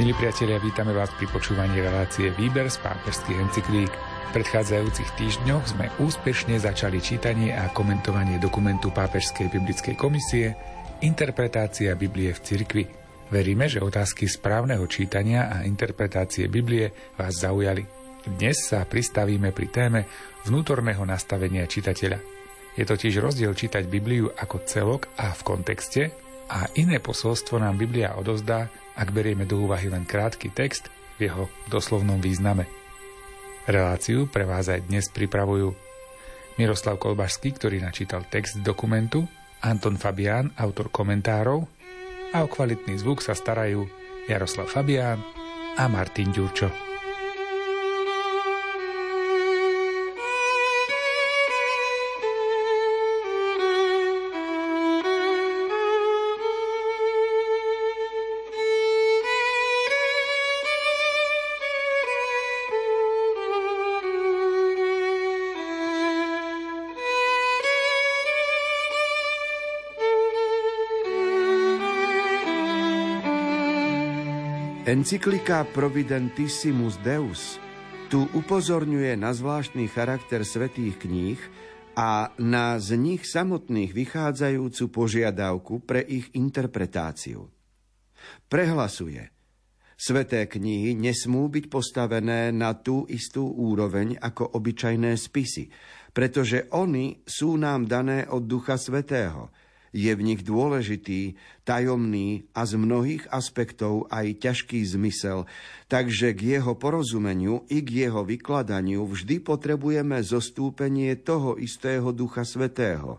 Milí priatelia, vítame vás pri počúvaní relácie Výber z pápežských encyklík. V predchádzajúcich týždňoch sme úspešne začali čítanie a komentovanie dokumentu Pápežskej biblickej komisie Interpretácia Biblie v cirkvi. Veríme, že otázky správneho čítania a interpretácie Biblie vás zaujali. Dnes sa pristavíme pri téme vnútorného nastavenia čitateľa. Je totiž rozdiel čítať Bibliu ako celok a v kontexte a iné posolstvo nám Biblia odozdá, ak berieme do úvahy len krátky text v jeho doslovnom význame. Reláciu pre vás aj dnes pripravujú Miroslav Kolbašský, ktorý načítal text dokumentu, Anton Fabián, autor komentárov a o kvalitný zvuk sa starajú Jaroslav Fabián a Martin Ďurčo. Encyklika Providentissimus Deus tu upozorňuje na zvláštny charakter svetých kníh a na z nich samotných vychádzajúcu požiadavku pre ich interpretáciu. Prehlasuje. Sveté knihy nesmú byť postavené na tú istú úroveň ako obyčajné spisy, pretože oni sú nám dané od Ducha Svetého – je v nich dôležitý, tajomný a z mnohých aspektov aj ťažký zmysel, takže k jeho porozumeniu i k jeho vykladaniu vždy potrebujeme zostúpenie toho istého Ducha Svetého.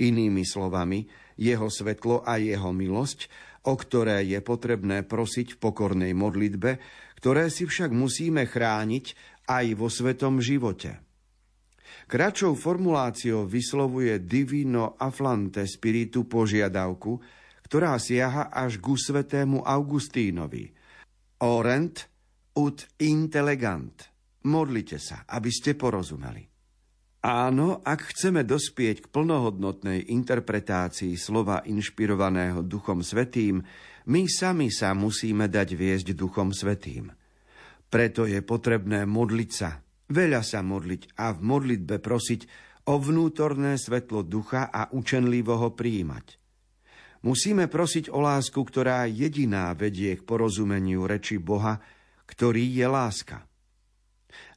Inými slovami, jeho svetlo a jeho milosť, o ktoré je potrebné prosiť v pokornej modlitbe, ktoré si však musíme chrániť aj vo svetom živote. Kračou formuláciou vyslovuje divino aflante spiritu požiadavku, ktorá siaha až ku svetému Augustínovi. Orent ut intelligant. Modlite sa, aby ste porozumeli. Áno, ak chceme dospieť k plnohodnotnej interpretácii slova inšpirovaného Duchom Svetým, my sami sa musíme dať viesť Duchom Svetým. Preto je potrebné modliť sa, Veľa sa modliť a v modlitbe prosiť o vnútorné svetlo ducha a učenlivo ho prijímať. Musíme prosiť o lásku, ktorá jediná vedie k porozumeniu reči Boha, ktorý je láska.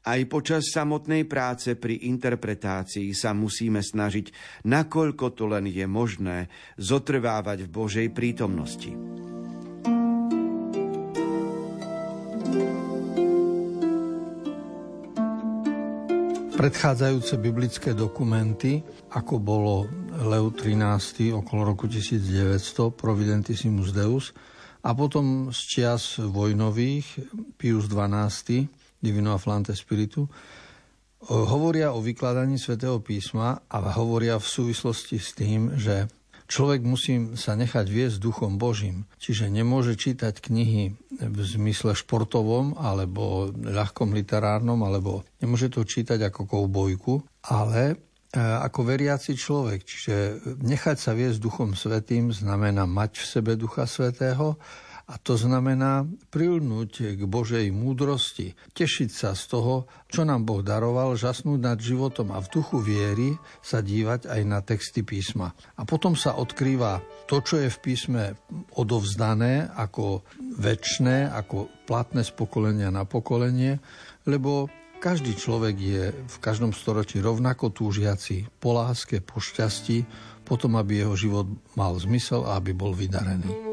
Aj počas samotnej práce pri interpretácii sa musíme snažiť, nakoľko to len je možné, zotrvávať v Božej prítomnosti. Predchádzajúce biblické dokumenty, ako bolo Leu 13. okolo roku 1900, Providentissimus Deus, a potom z čias vojnových, Pius XII, Divino Aflante Spiritu, hovoria o vykladaní svätého písma a hovoria v súvislosti s tým, že Človek musí sa nechať viesť duchom Božím, čiže nemôže čítať knihy v zmysle športovom alebo ľahkom literárnom, alebo nemôže to čítať ako koubojku, ale e, ako veriaci človek. Čiže nechať sa viesť Duchom Svetým znamená mať v sebe Ducha Svetého a to znamená prilnúť k Božej múdrosti, tešiť sa z toho, čo nám Boh daroval, žasnúť nad životom a v duchu viery sa dívať aj na texty písma. A potom sa odkrýva to, čo je v písme odovzdané ako väčšné, ako platné z pokolenia na pokolenie, lebo každý človek je v každom storočí rovnako túžiaci po láske, po šťastí, potom, aby jeho život mal zmysel a aby bol vydarený.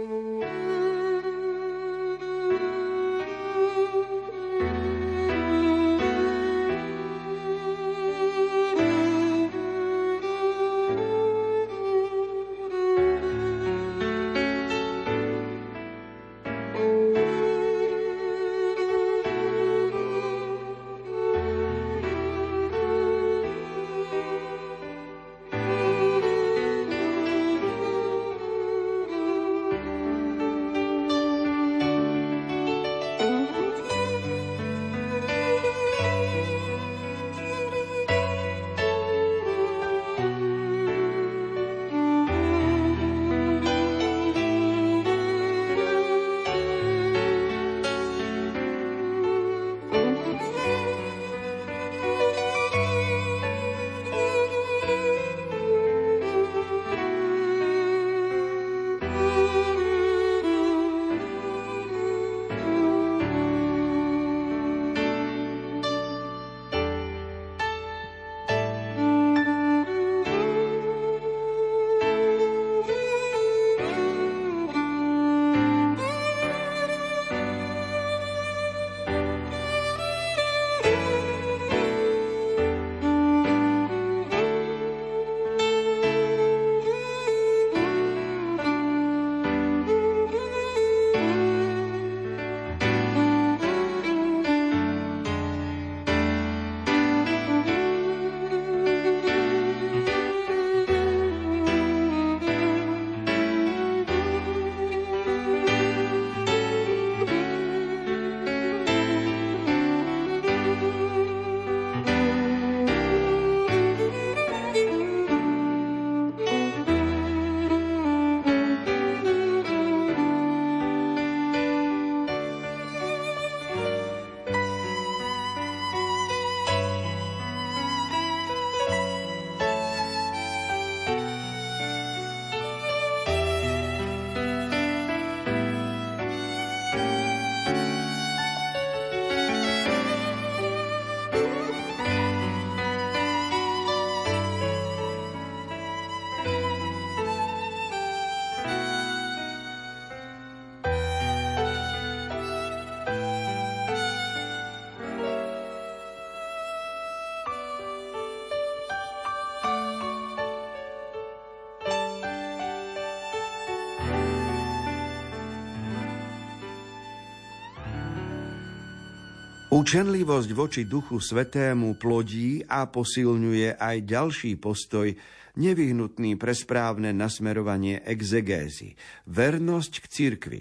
Učenlivosť voči Duchu Svetému plodí a posilňuje aj ďalší postoj, nevyhnutný pre správne nasmerovanie exegézy, vernosť k cirkvi.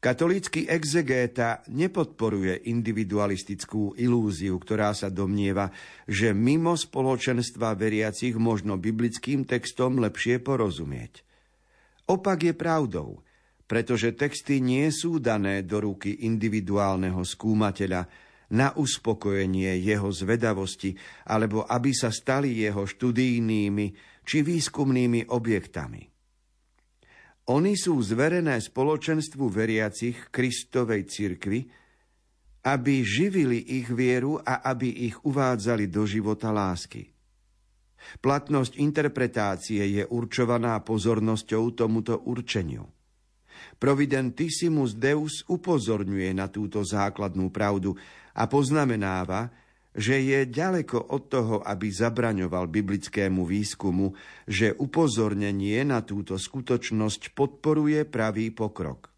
Katolícky exegéta nepodporuje individualistickú ilúziu, ktorá sa domnieva, že mimo spoločenstva veriacich možno biblickým textom lepšie porozumieť. Opak je pravdou – pretože texty nie sú dané do ruky individuálneho skúmateľa na uspokojenie jeho zvedavosti alebo aby sa stali jeho študijnými či výskumnými objektami. Oni sú zverené spoločenstvu veriacich Kristovej cirkvi, aby živili ich vieru a aby ich uvádzali do života lásky. Platnosť interpretácie je určovaná pozornosťou tomuto určeniu. Providentissimus Deus upozorňuje na túto základnú pravdu a poznamenáva, že je ďaleko od toho, aby zabraňoval biblickému výskumu, že upozornenie na túto skutočnosť podporuje pravý pokrok.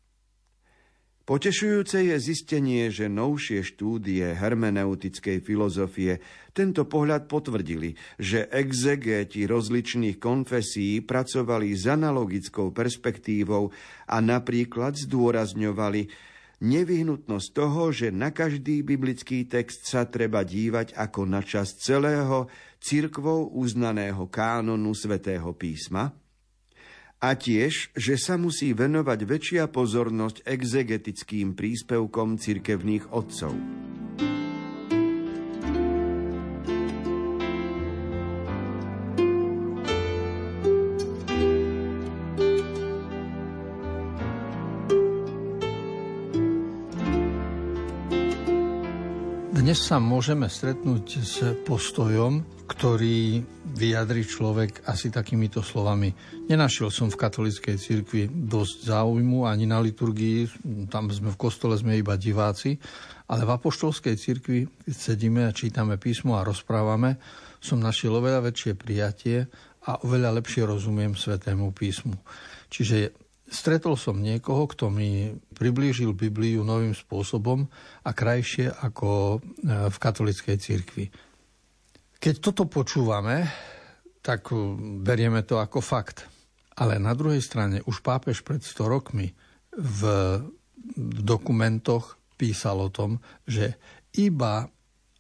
Potešujúce je zistenie, že novšie štúdie hermeneutickej filozofie tento pohľad potvrdili, že exegéti rozličných konfesí pracovali s analogickou perspektívou a napríklad zdôrazňovali nevyhnutnosť toho, že na každý biblický text sa treba dívať ako na čas celého cirkvou uznaného kánonu svätého písma – a tiež, že sa musí venovať väčšia pozornosť exegetickým príspevkom cirkevných otcov. Dnes sa môžeme stretnúť s postojom, ktorý vyjadri človek asi takýmito slovami. Nenašiel som v katolíckej cirkvi dosť záujmu ani na liturgii, tam sme v kostole sme iba diváci, ale v apoštolskej cirkvi, sedíme a čítame písmo a rozprávame, som našiel oveľa väčšie prijatie a oveľa lepšie rozumiem Svetému písmu. Čiže stretol som niekoho, kto mi priblížil Bibliu novým spôsobom a krajšie ako e, v katolickej cirkvi. Keď toto počúvame, tak uh, berieme to ako fakt. Ale na druhej strane už pápež pred 100 rokmi v dokumentoch písal o tom, že iba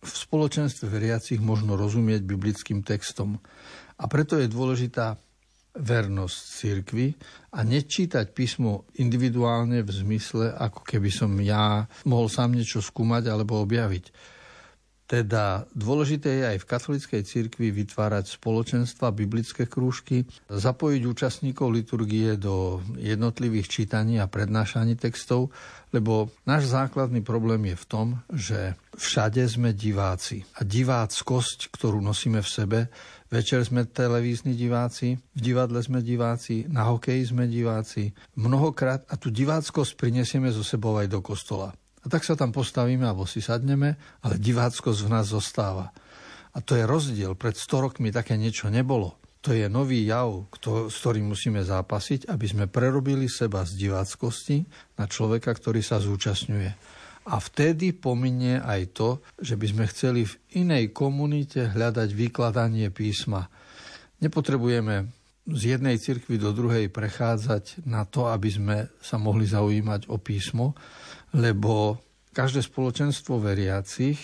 v spoločenstve veriacich možno rozumieť biblickým textom. A preto je dôležitá vernosť cirkvi a nečítať písmo individuálne v zmysle, ako keby som ja mohol sám niečo skúmať alebo objaviť teda dôležité je aj v katolíckej cirkvi vytvárať spoločenstva, biblické krúžky, zapojiť účastníkov liturgie do jednotlivých čítaní a prednášaní textov, lebo náš základný problém je v tom, že všade sme diváci. A diváckosť, ktorú nosíme v sebe, večer sme televízni diváci, v divadle sme diváci, na hokeji sme diváci, mnohokrát a tú diváckosť prinesieme zo sebou aj do kostola. A tak sa tam postavíme alebo si sadneme, ale diváckosť v nás zostáva. A to je rozdiel. Pred 100 rokmi také niečo nebolo. To je nový jav, kto, s ktorým musíme zápasiť, aby sme prerobili seba z diváckosti na človeka, ktorý sa zúčastňuje. A vtedy pominie aj to, že by sme chceli v inej komunite hľadať vykladanie písma. Nepotrebujeme z jednej cirkvi do druhej prechádzať na to, aby sme sa mohli zaujímať o písmo, lebo každé spoločenstvo veriacich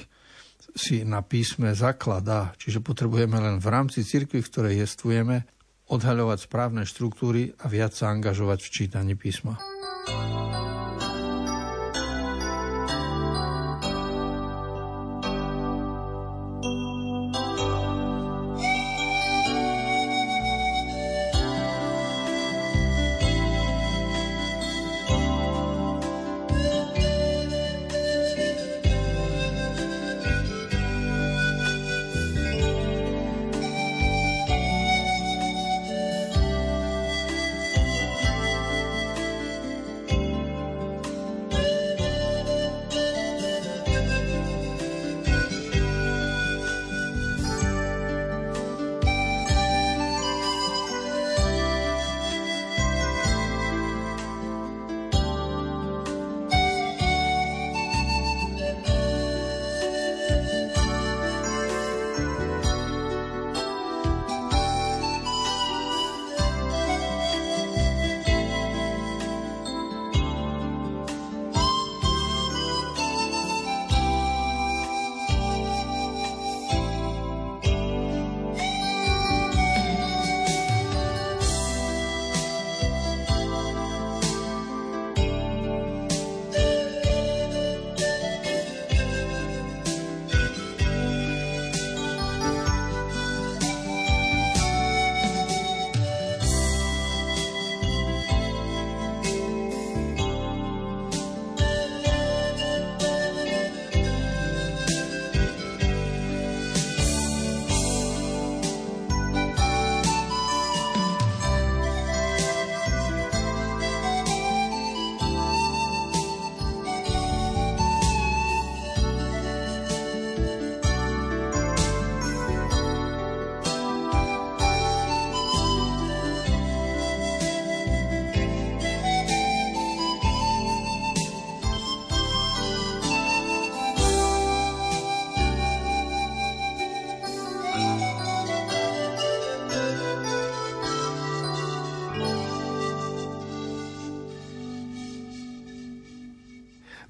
si na písme zakladá, čiže potrebujeme len v rámci cirkvi, v ktorej jestvujeme, odhaľovať správne štruktúry a viac sa angažovať v čítaní písma.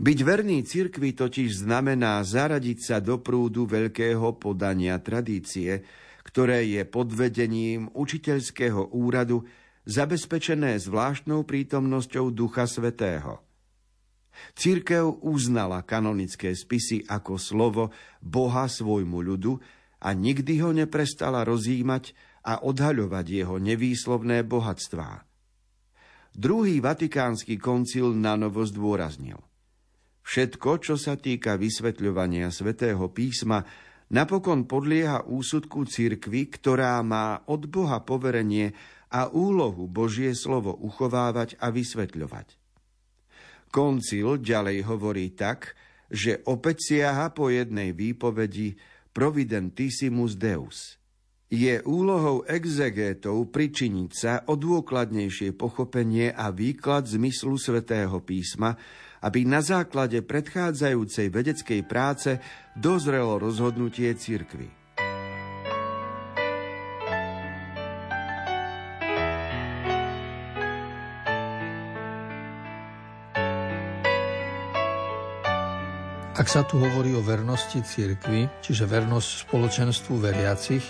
Byť verný cirkvi totiž znamená zaradiť sa do prúdu veľkého podania tradície, ktoré je pod vedením učiteľského úradu zabezpečené zvláštnou prítomnosťou Ducha Svetého. Církev uznala kanonické spisy ako slovo Boha svojmu ľudu a nikdy ho neprestala rozjímať a odhaľovať jeho nevýslovné bohatstvá. Druhý vatikánsky koncil na novo zdôraznil. Všetko, čo sa týka vysvetľovania svätého písma, napokon podlieha úsudku cirkvy, ktorá má od Boha poverenie a úlohu Božie slovo uchovávať a vysvetľovať. Koncil ďalej hovorí tak, že opäť siaha po jednej výpovedi Providentissimus Deus. Je úlohou exegétov pričiniť sa o dôkladnejšie pochopenie a výklad zmyslu svätého písma, aby na základe predchádzajúcej vedeckej práce dozrelo rozhodnutie cirkvy. Ak sa tu hovorí o vernosti cirkvi, čiže vernosť spoločenstvu veriacich,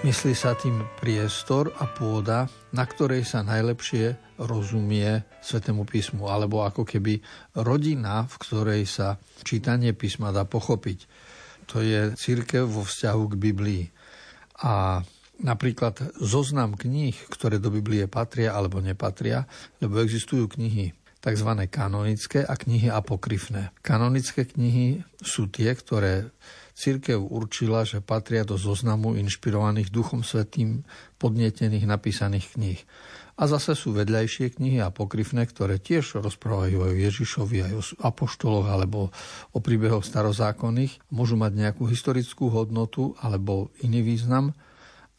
Myslí sa tým priestor a pôda, na ktorej sa najlepšie rozumie Svetému písmu, alebo ako keby rodina, v ktorej sa čítanie písma dá pochopiť. To je církev vo vzťahu k Biblii. A napríklad zoznam kníh, ktoré do Biblie patria alebo nepatria, lebo existujú knihy tzv. kanonické a knihy apokryfné. Kanonické knihy sú tie, ktoré Církev určila, že patria do zoznamu inšpirovaných Duchom Svetým podnietených napísaných kníh. A zase sú vedľajšie knihy a pokryfné, ktoré tiež rozprávajú aj o Ježišovi, aj o apoštoloch alebo o príbehoch starozákonných. Môžu mať nejakú historickú hodnotu alebo iný význam,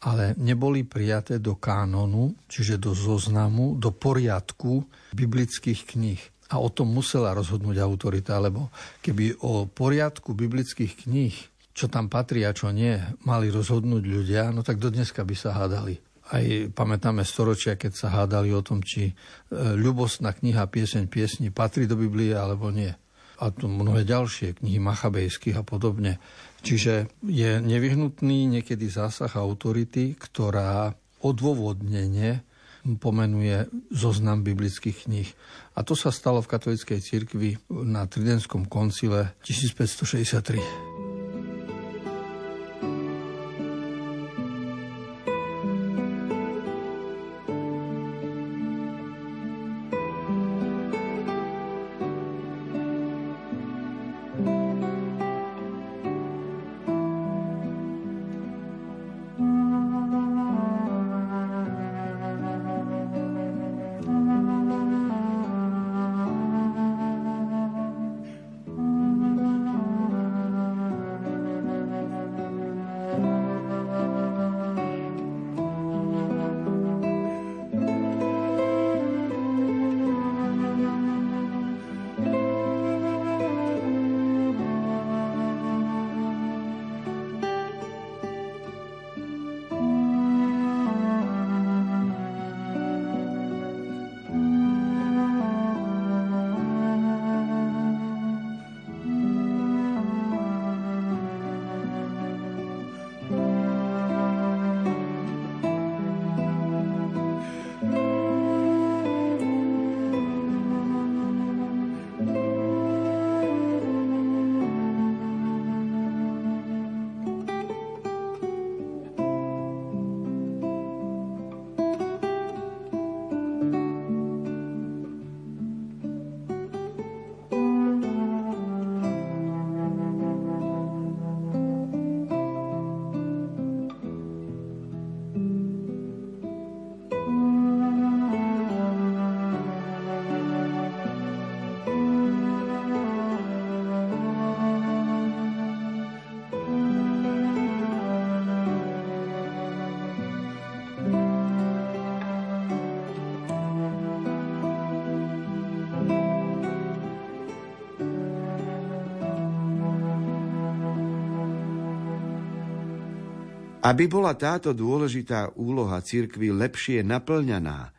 ale neboli prijaté do kánonu, čiže do zoznamu, do poriadku biblických kníh a o tom musela rozhodnúť autorita, lebo keby o poriadku biblických kníh čo tam patrí a čo nie, mali rozhodnúť ľudia, no tak do dneska by sa hádali. Aj pamätáme storočia, keď sa hádali o tom, či e, ľubostná kniha Pieseň piesni patrí do Biblie alebo nie. A tu mnohé ďalšie knihy Machabejských a podobne. Čiže je nevyhnutný niekedy zásah autority, ktorá odôvodnenie pomenuje zoznam biblických kníh. A to sa stalo v katolíckej cirkvi na Tridenskom koncile 1563. Aby bola táto dôležitá úloha cirkvy lepšie naplňaná,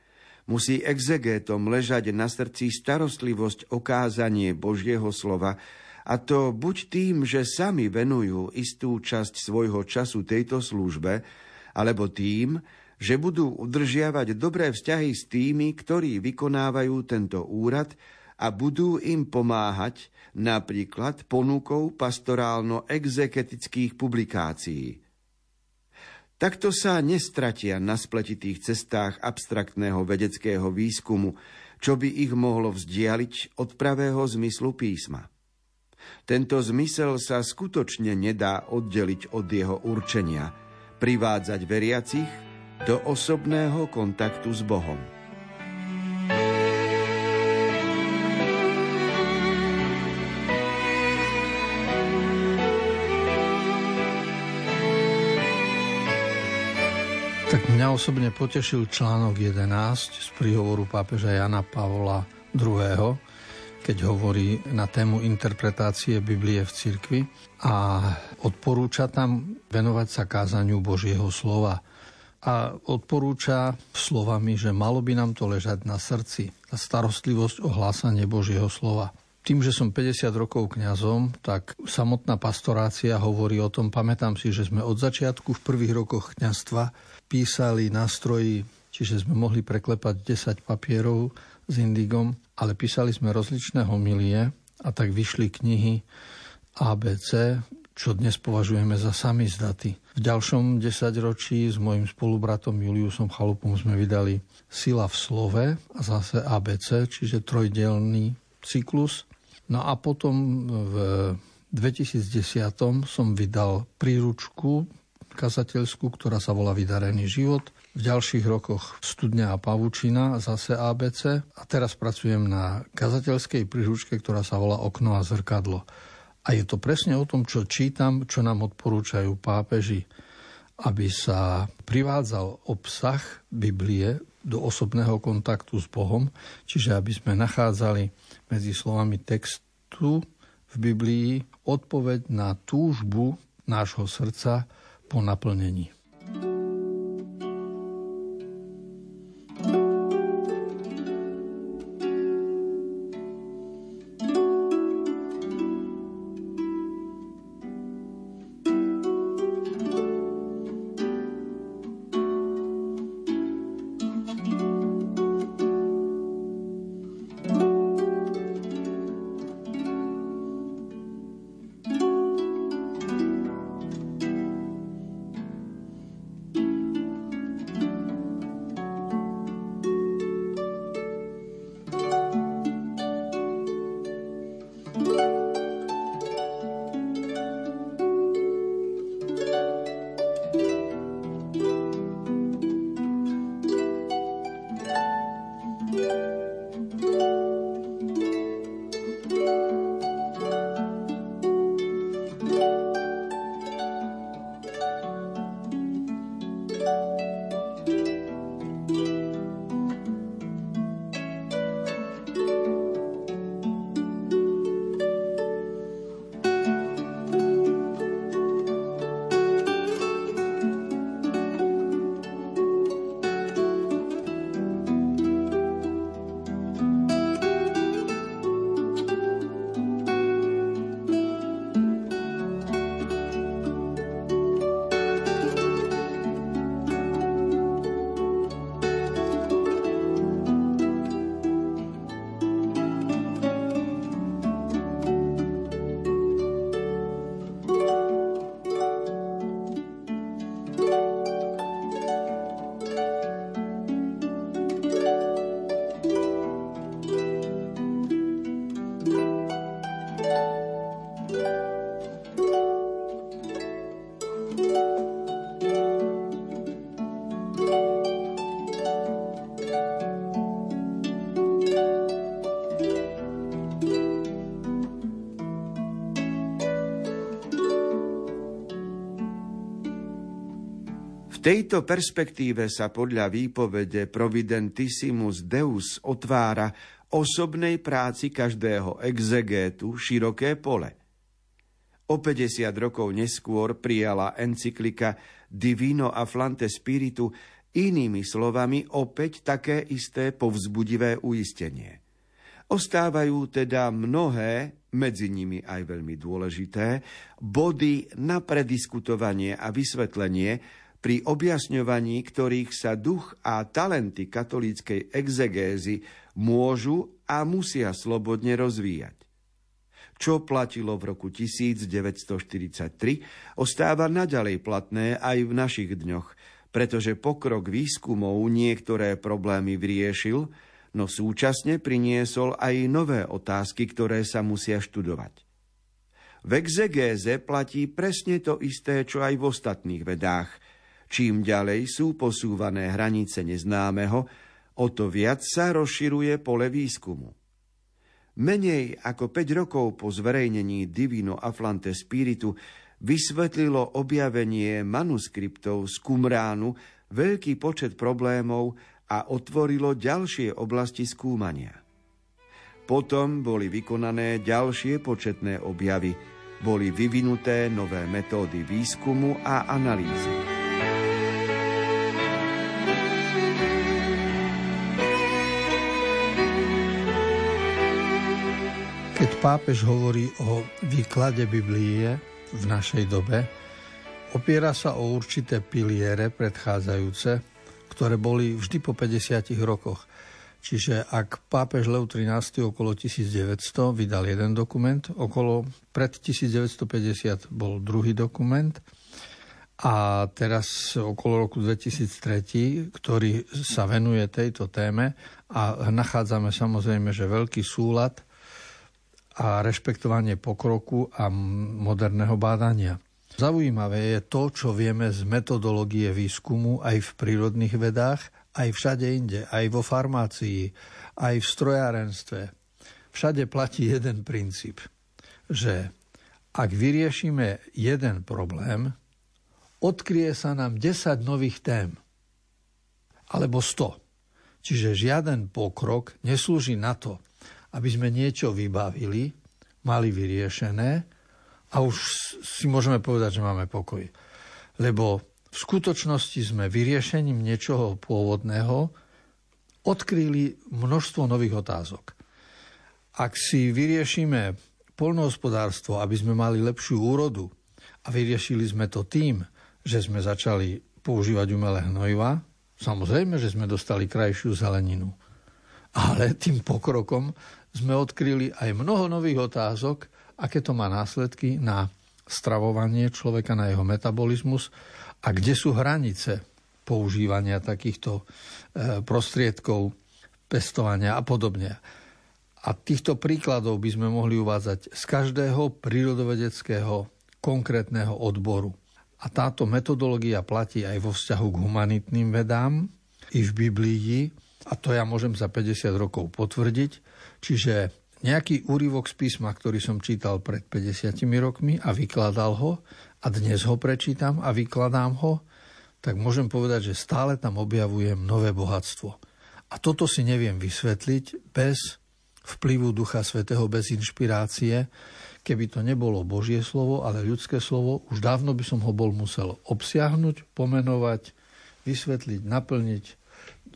Musí exegétom ležať na srdci starostlivosť okázanie Božieho slova, a to buď tým, že sami venujú istú časť svojho času tejto službe, alebo tým, že budú udržiavať dobré vzťahy s tými, ktorí vykonávajú tento úrad a budú im pomáhať napríklad ponukou pastorálno-exeketických publikácií. Takto sa nestratia na spletitých cestách abstraktného vedeckého výskumu, čo by ich mohlo vzdialiť od pravého zmyslu písma. Tento zmysel sa skutočne nedá oddeliť od jeho určenia, privádzať veriacich do osobného kontaktu s Bohom. Tak mňa osobne potešil článok 11 z príhovoru pápeža Jana Pavla II., keď hovorí na tému interpretácie Biblie v cirkvi a odporúča tam venovať sa kázaniu Božieho slova. A odporúča slovami, že malo by nám to ležať na srdci, na starostlivosť o hlásanie Božieho slova. Tým, že som 50 rokov kňazom, tak samotná pastorácia hovorí o tom, pamätám si, že sme od začiatku v prvých rokoch kňazstva písali nástroji, čiže sme mohli preklepať 10 papierov s indigom, ale písali sme rozličné homilie a tak vyšli knihy ABC, čo dnes považujeme za samizdaty. V ďalšom desaťročí s mojim spolubratom Juliusom Chalupom sme vydali Sila v slove a zase ABC, čiže trojdelný cyklus. No a potom v 2010 som vydal príručku kazateľskú, ktorá sa volá Vydarený život. V ďalších rokoch Studňa a Pavučina, zase ABC. A teraz pracujem na kazateľskej príručke, ktorá sa volá Okno a zrkadlo. A je to presne o tom, čo čítam, čo nám odporúčajú pápeži, aby sa privádzal obsah Biblie do osobného kontaktu s Bohom, čiže aby sme nachádzali medzi slovami textu v Biblii odpoveď na túžbu nášho srdca po naplnení. Tejto perspektíve sa podľa výpovede Providentissimus Deus otvára osobnej práci každého exegétu široké pole. O 50 rokov neskôr prijala encyklika Divino a Flante Spiritu Inými slovami, opäť také isté povzbudivé uistenie. Ostávajú teda mnohé, medzi nimi aj veľmi dôležité, body na prediskutovanie a vysvetlenie pri objasňovaní, ktorých sa duch a talenty katolíckej exegézy môžu a musia slobodne rozvíjať. Čo platilo v roku 1943, ostáva naďalej platné aj v našich dňoch – pretože pokrok výskumov niektoré problémy vyriešil, no súčasne priniesol aj nové otázky, ktoré sa musia študovať. V exegéze platí presne to isté, čo aj v ostatných vedách. Čím ďalej sú posúvané hranice neznámeho, o to viac sa rozširuje pole výskumu. Menej ako 5 rokov po zverejnení Divino Aflante Spiritu vysvetlilo objavenie manuskriptov z Kumránu veľký počet problémov a otvorilo ďalšie oblasti skúmania. Potom boli vykonané ďalšie početné objavy, boli vyvinuté nové metódy výskumu a analýzy. Keď pápež hovorí o výklade Biblie, v našej dobe, opiera sa o určité piliere predchádzajúce, ktoré boli vždy po 50 rokoch. Čiže ak pápež Leo XIII okolo 1900 vydal jeden dokument, okolo pred 1950 bol druhý dokument a teraz okolo roku 2003, ktorý sa venuje tejto téme a nachádzame samozrejme, že veľký súlad a rešpektovanie pokroku a moderného bádania. Zaujímavé je to, čo vieme z metodológie výskumu aj v prírodných vedách, aj všade inde, aj vo farmácii, aj v strojárenstve. Všade platí jeden princíp, že ak vyriešime jeden problém, odkrie sa nám 10 nových tém. Alebo 100. Čiže žiaden pokrok neslúži na to, aby sme niečo vybavili, mali vyriešené a už si môžeme povedať, že máme pokoj. Lebo v skutočnosti sme vyriešením niečoho pôvodného odkryli množstvo nových otázok. Ak si vyriešime polnohospodárstvo, aby sme mali lepšiu úrodu a vyriešili sme to tým, že sme začali používať umelé hnojiva, samozrejme, že sme dostali krajšiu zeleninu. Ale tým pokrokom sme odkryli aj mnoho nových otázok, aké to má následky na stravovanie človeka, na jeho metabolizmus a kde sú hranice používania takýchto e, prostriedkov, pestovania a podobne. A týchto príkladov by sme mohli uvádzať z každého prírodovedeckého konkrétneho odboru. A táto metodológia platí aj vo vzťahu k humanitným vedám, i v Biblii, a to ja môžem za 50 rokov potvrdiť, Čiže nejaký úryvok z písma, ktorý som čítal pred 50 rokmi a vykladal ho a dnes ho prečítam a vykladám ho, tak môžem povedať, že stále tam objavujem nové bohatstvo. A toto si neviem vysvetliť bez vplyvu Ducha Svetého, bez inšpirácie. Keby to nebolo Božie slovo, ale ľudské slovo, už dávno by som ho bol musel obsiahnuť, pomenovať, vysvetliť, naplniť,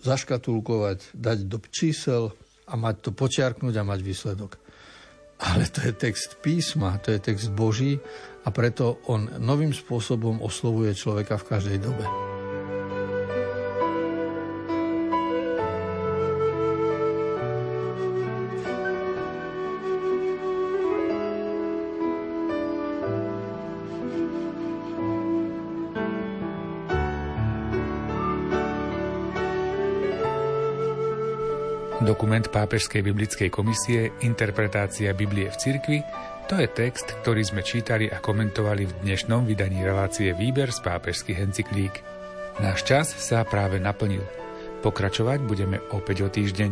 zaškatulkovať, dať do čísel, a mať to počiarknúť a mať výsledok. Ale to je text písma, to je text Boží a preto on novým spôsobom oslovuje človeka v každej dobe. Dokument Pápežskej biblickej komisie Interpretácia Biblie v cirkvi to je text, ktorý sme čítali a komentovali v dnešnom vydaní relácie Výber z pápežských encyklík. Náš čas sa práve naplnil. Pokračovať budeme opäť o týždeň.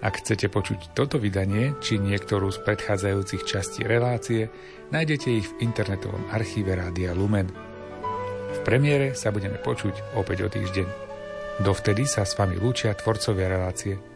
Ak chcete počuť toto vydanie či niektorú z predchádzajúcich častí relácie, nájdete ich v internetovom archíve Rádia Lumen. V premiére sa budeme počuť opäť o týždeň. Dovtedy sa s vami lúčia tvorcovia relácie –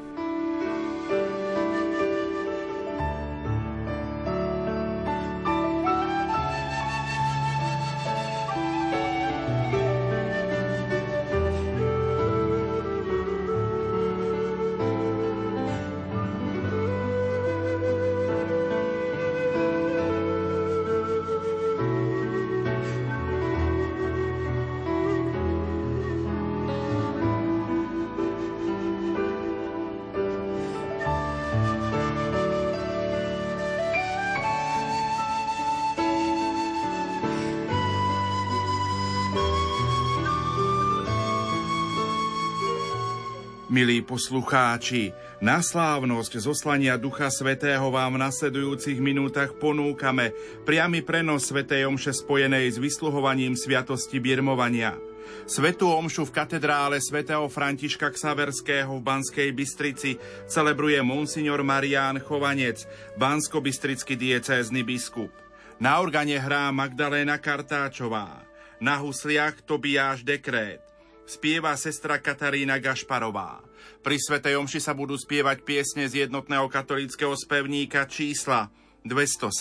Milí poslucháči, na slávnosť zoslania Ducha Svetého vám v nasledujúcich minútach ponúkame priamy prenos Svetej Omše spojenej s vysluhovaním Sviatosti Birmovania. Svetú Omšu v katedrále svätého Františka Ksaverského v Banskej Bystrici celebruje monsignor Marián Chovanec, bansko-bystrický diecézny biskup. Na organe hrá Magdaléna Kartáčová, na husliach Tobiáš Dekrét, spieva sestra Katarína Gašparová. Pri Svetej Omši sa budú spievať piesne z jednotného katolického spevníka čísla 217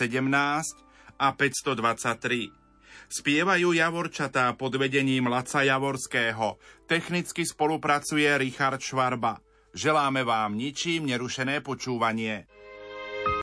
a 523. Spievajú Javorčatá pod vedením Laca Javorského. Technicky spolupracuje Richard Švarba. Želáme vám ničím nerušené počúvanie.